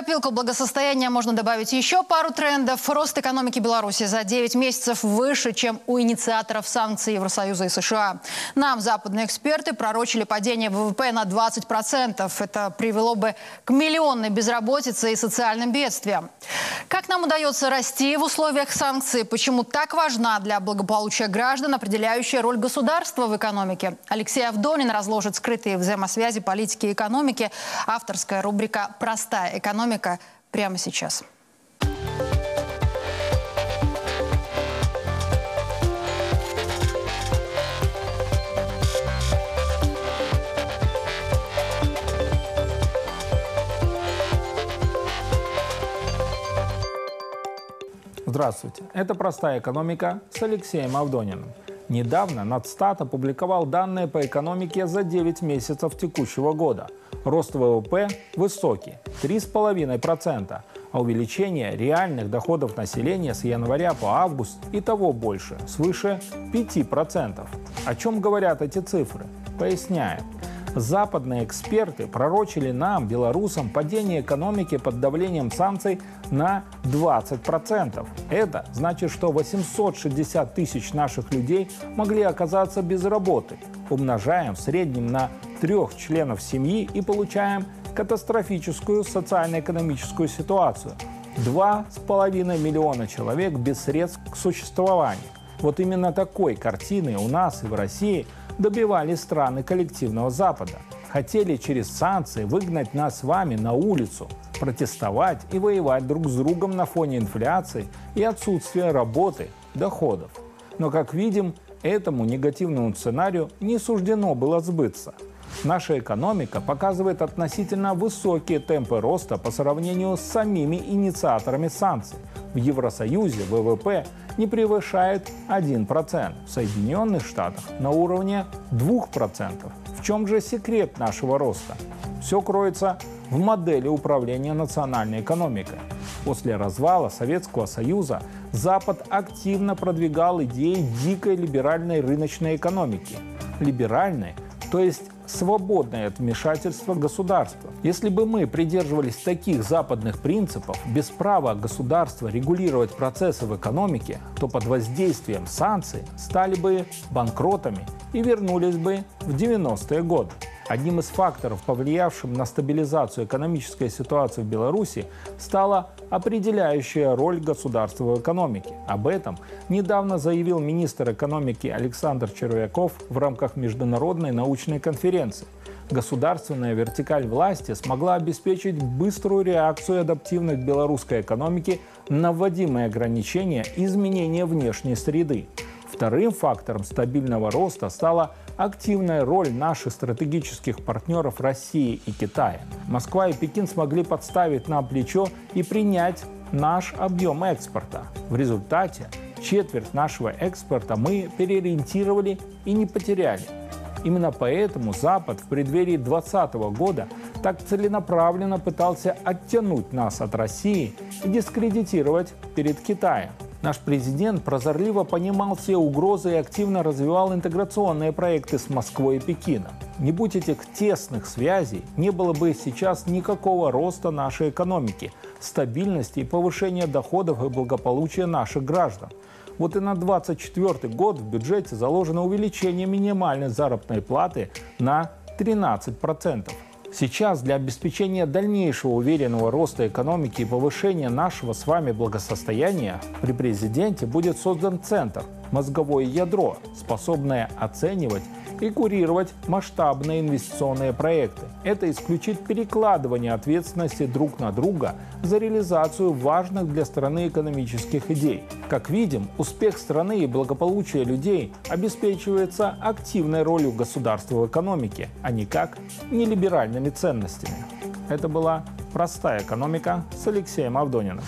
копилку благосостояния можно добавить еще пару трендов. Рост экономики Беларуси за 9 месяцев выше, чем у инициаторов санкций Евросоюза и США. Нам западные эксперты пророчили падение ВВП на 20%. Это привело бы к миллионной безработице и социальным бедствиям. Нам удается расти в условиях санкций? Почему так важна для благополучия граждан определяющая роль государства в экономике? Алексей Авдонин разложит скрытые взаимосвязи политики и экономики. Авторская рубрика «Простая экономика» прямо сейчас. Здравствуйте. Это «Простая экономика» с Алексеем Авдониным. Недавно Надстат опубликовал данные по экономике за 9 месяцев текущего года. Рост ВВП высокий – 3,5%, а увеличение реальных доходов населения с января по август и того больше – свыше 5%. О чем говорят эти цифры? Поясняем. Западные эксперты пророчили нам, белорусам, падение экономики под давлением санкций на 20%. Это значит, что 860 тысяч наших людей могли оказаться без работы. Умножаем в среднем на трех членов семьи и получаем катастрофическую социально-экономическую ситуацию. Два с половиной миллиона человек без средств к существованию. Вот именно такой картины у нас и в России – добивались страны коллективного Запада. Хотели через санкции выгнать нас с вами на улицу, протестовать и воевать друг с другом на фоне инфляции и отсутствия работы, доходов. Но, как видим, этому негативному сценарию не суждено было сбыться. Наша экономика показывает относительно высокие темпы роста по сравнению с самими инициаторами санкций. В Евросоюзе ВВП не превышает 1%, в Соединенных Штатах на уровне 2%. В чем же секрет нашего роста? Все кроется в модели управления национальной экономикой. После развала Советского Союза Запад активно продвигал идеи дикой либеральной рыночной экономики. Либеральной, то есть свободное от вмешательства государства. Если бы мы придерживались таких западных принципов, без права государства регулировать процессы в экономике, то под воздействием санкций стали бы банкротами и вернулись бы в 90-е годы. Одним из факторов, повлиявшим на стабилизацию экономической ситуации в Беларуси, стала определяющая роль государства в экономике. Об этом недавно заявил министр экономики Александр Червяков в рамках международной научной конференции. Государственная вертикаль власти смогла обеспечить быструю реакцию адаптивной к белорусской экономике на вводимые ограничения и изменения внешней среды. Вторым фактором стабильного роста стала активная роль наших стратегических партнеров России и Китая. Москва и Пекин смогли подставить нам плечо и принять наш объем экспорта. В результате четверть нашего экспорта мы переориентировали и не потеряли. Именно поэтому Запад в преддверии 2020 года так целенаправленно пытался оттянуть нас от России и дискредитировать перед Китаем. Наш президент прозорливо понимал все угрозы и активно развивал интеграционные проекты с Москвой и Пекином. Не будь этих тесных связей, не было бы сейчас никакого роста нашей экономики, стабильности и повышения доходов и благополучия наших граждан. Вот и на 2024 год в бюджете заложено увеличение минимальной заработной платы на 13%. Сейчас для обеспечения дальнейшего уверенного роста экономики и повышения нашего с вами благосостояния при президенте будет создан центр «Мозговое ядро», способное оценивать и курировать масштабные инвестиционные проекты. Это исключит перекладывание ответственности друг на друга за реализацию важных для страны экономических идей. Как видим, успех страны и благополучие людей обеспечивается активной ролью государства в экономике, а никак не либеральными ценностями. Это была «Простая экономика» с Алексеем Авдониным.